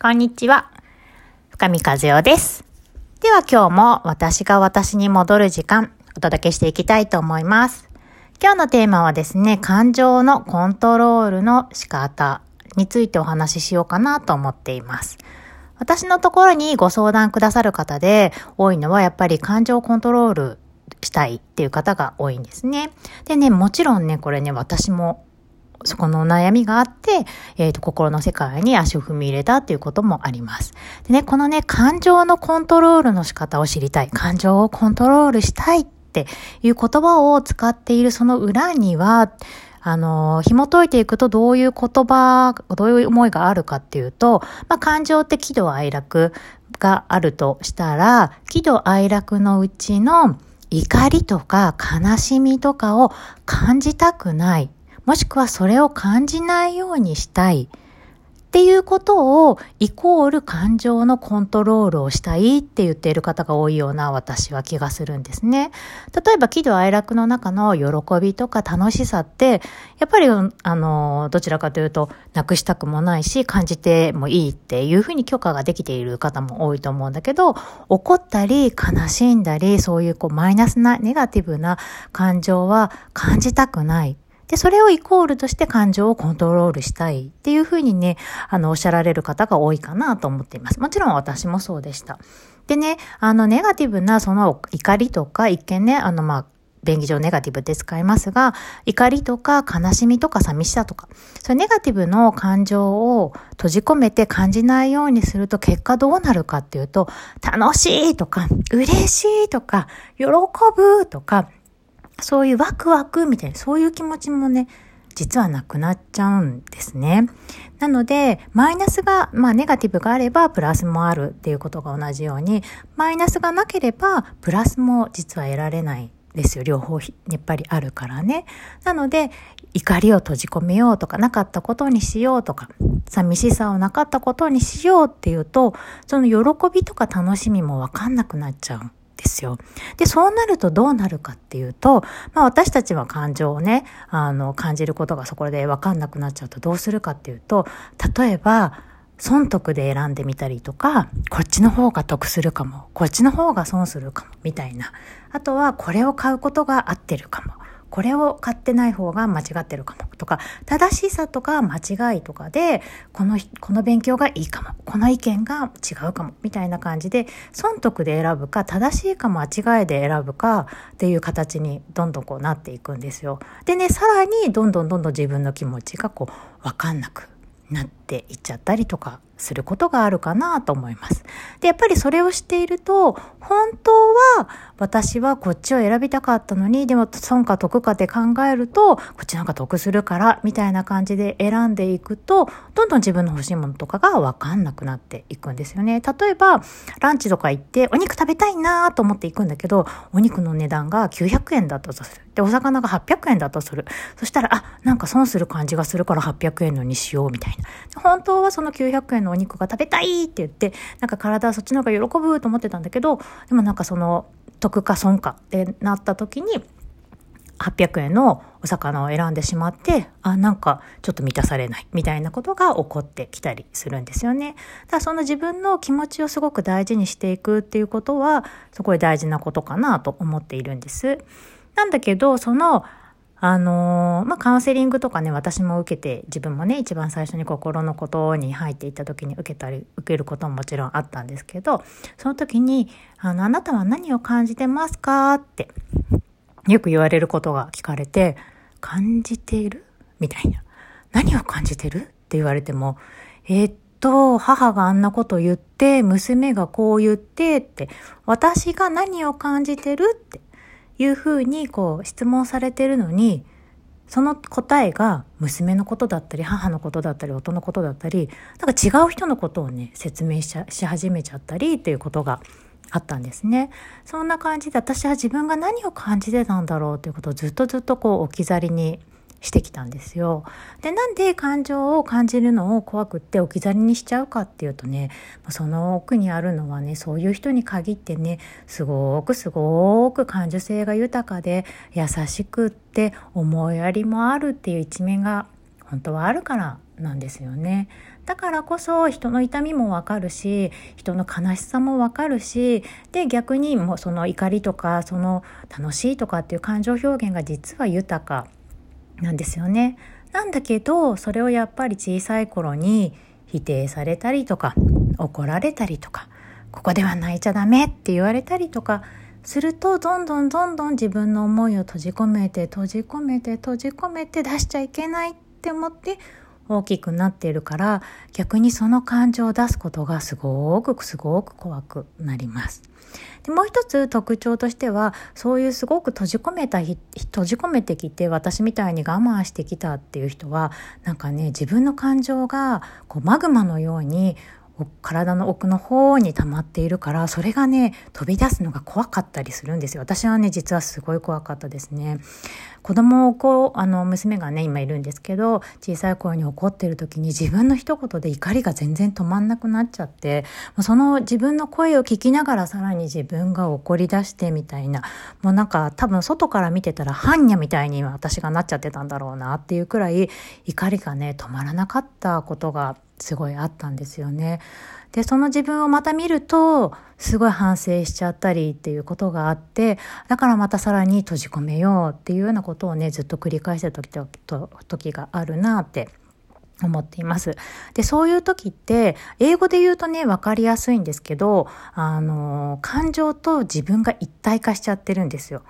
こんにちは。深見和代です。では今日も私が私に戻る時間、お届けしていきたいと思います。今日のテーマはですね、感情のコントロールの仕方についてお話ししようかなと思っています。私のところにご相談くださる方で多いのはやっぱり感情コントロールしたいっていう方が多いんですね。でね、もちろんね、これね、私もそこの悩みがあって、えっ、と、心の世界に足を踏み入れたっていうこともあります。でね、このね、感情のコントロールの仕方を知りたい。感情をコントロールしたいっていう言葉を使っているその裏には、あの、紐解いていくとどういう言葉、どういう思いがあるかっていうと、まあ、感情って喜怒哀楽があるとしたら、喜怒哀楽のうちの怒りとか悲しみとかを感じたくない。もしくはそれを感じないようにしたい。っていうことをイコール感情のコントロールをしたいって言っている方が多いような私は気がするんですね。例えば喜怒哀楽の中の喜びとか楽しさって、やっぱりあの、どちらかというとなくしたくもないし感じてもいいっていうふうに許可ができている方も多いと思うんだけど、怒ったり悲しんだりそういうこうマイナスなネガティブな感情は感じたくない。で、それをイコールとして感情をコントロールしたいっていうふうにね、あの、おっしゃられる方が多いかなと思っています。もちろん私もそうでした。でね、あの、ネガティブなその怒りとか、一見ね、あの、まあ、便宜上ネガティブって使いますが、怒りとか悲しみとか寂しさとか、そういうネガティブの感情を閉じ込めて感じないようにすると結果どうなるかっていうと、楽しいとか、嬉しいとか、喜ぶとか、そういうワクワクみたいな、そういう気持ちもね、実はなくなっちゃうんですね。なので、マイナスが、まあネガティブがあればプラスもあるっていうことが同じように、マイナスがなければプラスも実は得られないですよ。両方やっぱりあるからね。なので、怒りを閉じ込めようとか、なかったことにしようとか、寂しさをなかったことにしようっていうと、その喜びとか楽しみもわかんなくなっちゃう。ですよ。で、そうなるとどうなるかっていうと、まあ私たちは感情をね、あの、感じることがそこでわかんなくなっちゃうとどうするかっていうと、例えば、損得で選んでみたりとか、こっちの方が得するかも、こっちの方が損するかも、みたいな。あとは、これを買うことが合ってるかも。これを買ってない方が間違ってるかも。とか、正しさとか間違いとかで、この、この勉強がいいかも、この意見が違うかも、みたいな感じで、損得で選ぶか、正しいか間違いで選ぶかっていう形にどんどんこうなっていくんですよ。でね、さらにどんどんどんどん自分の気持ちがこう、わかんなくなってっていっちゃったりとかすることがあるかなと思います。で、やっぱりそれをしていると、本当は私はこっちを選びたかったのに、でも損か得かって考えると、こっちなんか得するから、みたいな感じで選んでいくと、どんどん自分の欲しいものとかがわかんなくなっていくんですよね。例えば、ランチとか行って、お肉食べたいなと思って行くんだけど、お肉の値段が900円だったとする。で、お魚が800円だとする。そしたら、あ、なんか損する感じがするから800円のにしよう、みたいな。本当はその900円のお肉が食べたいって言って、なんか体はそっちの方が喜ぶと思ってたんだけど、でもなんかその、得か損かってなった時に、800円のお魚を選んでしまって、あ、なんかちょっと満たされないみたいなことが起こってきたりするんですよね。だからその自分の気持ちをすごく大事にしていくっていうことは、すごい大事なことかなと思っているんです。なんだけど、その、あのー、まあ、カウンセリングとかね、私も受けて、自分もね、一番最初に心のことに入っていった時に受けたり、受けることももちろんあったんですけど、その時に、あの、あなたは何を感じてますかって、よく言われることが聞かれて、感じている？みたいな。何を感じてる？って言われても、えー、っと、母があんなこと言って、娘がこう言ってって、私が何を感じてる？っていうふうにこう質問されてるのに、その答えが娘のことだったり、母のことだったり、夫のことだったり、なんか違う人のことをね、説明しし始めちゃったりっていうことがあったんですね。そんな感じで私は自分が何を感じてたんだろうということをずっとずっとこう置き去りにしてきたんですよ。で、なんで感情を感じるのを怖くって置き去りにしちゃうかっていうとね、その奥にあるのはね、そういう人に限ってね、すごくすごく感受性が豊かで優しくって思いやりもあるっていう一面が本当はあるからなんですよね。だからこそ人の痛みもわかるし人の悲しさもわかるしで逆にもうその怒りとかその楽しいとかっていう感情表現が実は豊かなんですよね。なんだけどそれをやっぱり小さい頃に否定されたりとか怒られたりとかここでは泣いちゃダメって言われたりとかするとどんどんどんどん自分の思いを閉じ込めて閉じ込めて閉じ込めて出しちゃいけないって思って大きくなっているから逆にその感情を出すことがすごくすごく怖くなります。でもう一つ特徴としてはそういうすごく閉じ込めた閉じ込めてきて私みたいに我慢してきたっていう人はなんかね自分の感情がこうマグマのように体の奥の方に溜まっているからそれがね飛び出すのが怖かったりするんですよ。私はね実はすごい怖かったですね。子供をこうあの娘がね今いるんですけど小さい頃に怒ってる時に自分の一言で怒りが全然止まんなくなっちゃってその自分の声を聞きながらさらに自分が怒り出してみたいなもうなんか多分外から見てたら般若みたいに私がなっちゃってたんだろうなっていうくらい怒りがね止まらなかったことがすごいあったんですよね。で、その自分をまた見ると、すごい反省しちゃったりっていうことがあって、だからまたさらに閉じ込めようっていうようなことをね、ずっと繰り返してた時と時があるなって思っています。で、そういう時って、英語で言うとね、わかりやすいんですけど、あの、感情と自分が一体化しちゃってるんですよ。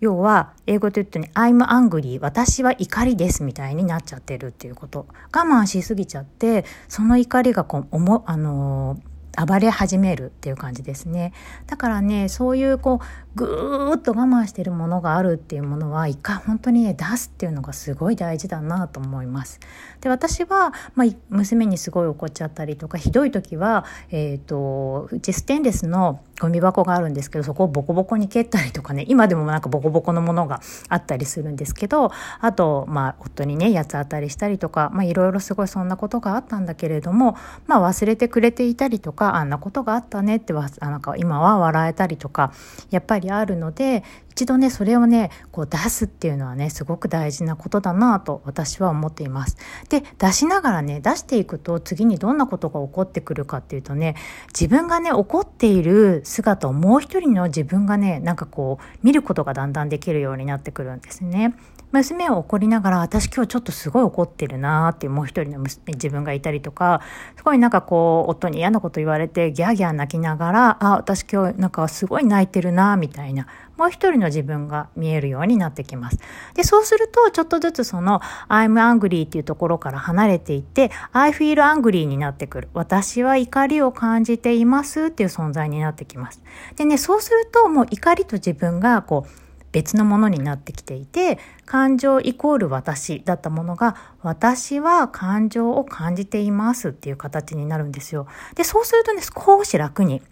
要は、英語で言うとね、I'm angry 私は怒りですみたいになっちゃってるっていうこと。我慢しすぎちゃって、その怒りがこう、おも、あのー暴れ始めるっていう感じですね。だからね、そういうこう、ぐーっと我慢してるものがあるっていうものは、一回本当にね、出すっていうのがすごい大事だなと思います。で、私は、まあ、娘にすごい怒っちゃったりとか、ひどい時は、えっ、ー、と、うちステンレスのゴミ箱があるんですけど、そこをボコボコに蹴ったりとかね、今でもなんかボコボコのものがあったりするんですけど、あと、まあ、夫にね、八つ当たりしたりとか、まあ、いろいろすごいそんなことがあったんだけれども、まあ、忘れてくれていたりとか、あんなことがあったねっては、なんか今は笑えたりとか、やっぱりあるので、一度ね、それをね、こう出すっていうのはね、すごく大事なことだなと私は思っています。で、出しながらね、出していくと次にどんなことが起こってくるかっていうとね、自分がね、怒っている姿をもう一人の自分がね、なんかこう、見ることがだんだんできるようになってくるんですね。娘を怒りながら、私今日ちょっとすごい怒ってるなーっていうもう一人の自分がいたりとか、すごいなんかこう、夫に嫌なこと言われてギャーギャー泣きながら、あ、私今日なんかすごい泣いてるなーみたいな、もう一人の自分が見えるようになってきます。で、そうすると、ちょっとずつその、I'm angry っていうところから離れていって、I feel angry になってくる。私は怒りを感じていますっていう存在になってきます。でね、そうすると、もう怒りと自分が、こう、別のものになってきていて、感情イコール私だったものが、私は感情を感じていますっていう形になるんですよ。で、そうするとね、少し楽に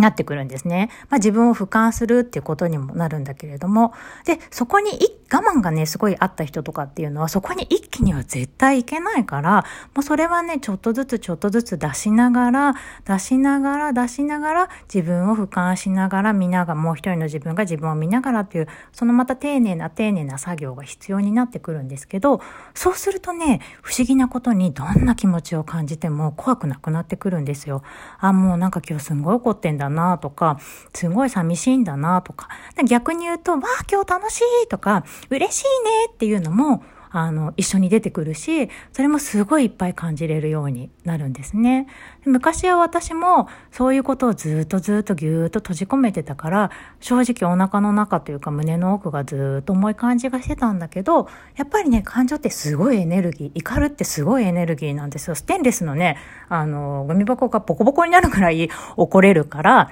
なってくるんですね。まあ自分を俯瞰するっていうことにもなるんだけれども、で、そこに我慢がね、すごいあった人とかっていうのは、そこに一気には絶対いけないから、もうそれはね、ちょっとずつちょっとずつ出しながら、出しながら、出しながら、自分を俯瞰しながら、見なが、もう一人の自分が自分を見ながらっていう、そのまた丁寧な丁寧な作業が必要になってくるんですけど、そうするとね、不思議なことにどんな気持ちを感じても怖くなくなってくるんですよ。あ、もうなんか今日すんごい怒ってんだなとか、すごい寂しいんだなとか、逆に言うと、わあ、今日楽しいとか、嬉しいねっていうのも、あの、一緒に出てくるし、それもすごいいっぱい感じれるようになるんですね。昔は私もそういうことをずっとずっとぎゅーっと閉じ込めてたから、正直お腹の中というか胸の奥がずっと重い感じがしてたんだけど、やっぱりね、感情ってすごいエネルギー、怒るってすごいエネルギーなんですよ。ステンレスのね、あの、ゴミ箱がボコボコになるくらい怒れるから、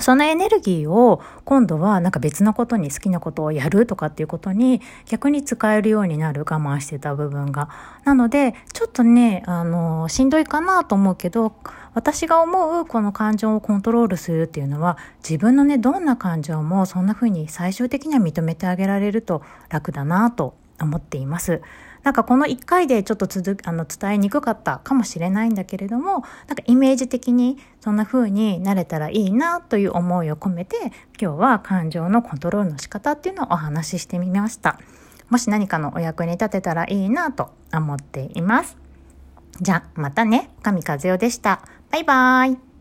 そのエネルギーを今度はなんか別のことに好きなことをやるとかっていうことに逆に使えるようになる我慢してた部分が。なので、ちょっとね、あの、しんどいかなと思うけど、私が思うこの感情をコントロールするっていうのは自分のね、どんな感情もそんな風に最終的には認めてあげられると楽だなと思っています。なんかこの1回でちょっと続あの伝えにくかったかもしれないんだけれども、なんかイメージ的にそんな風になれたらいいなという思いを込めて、今日は感情のコントロールの仕方っていうのをお話ししてみました。もし何かのお役に立てたらいいなと思っています。じゃあ、またね。神和代でした。バイバーイ。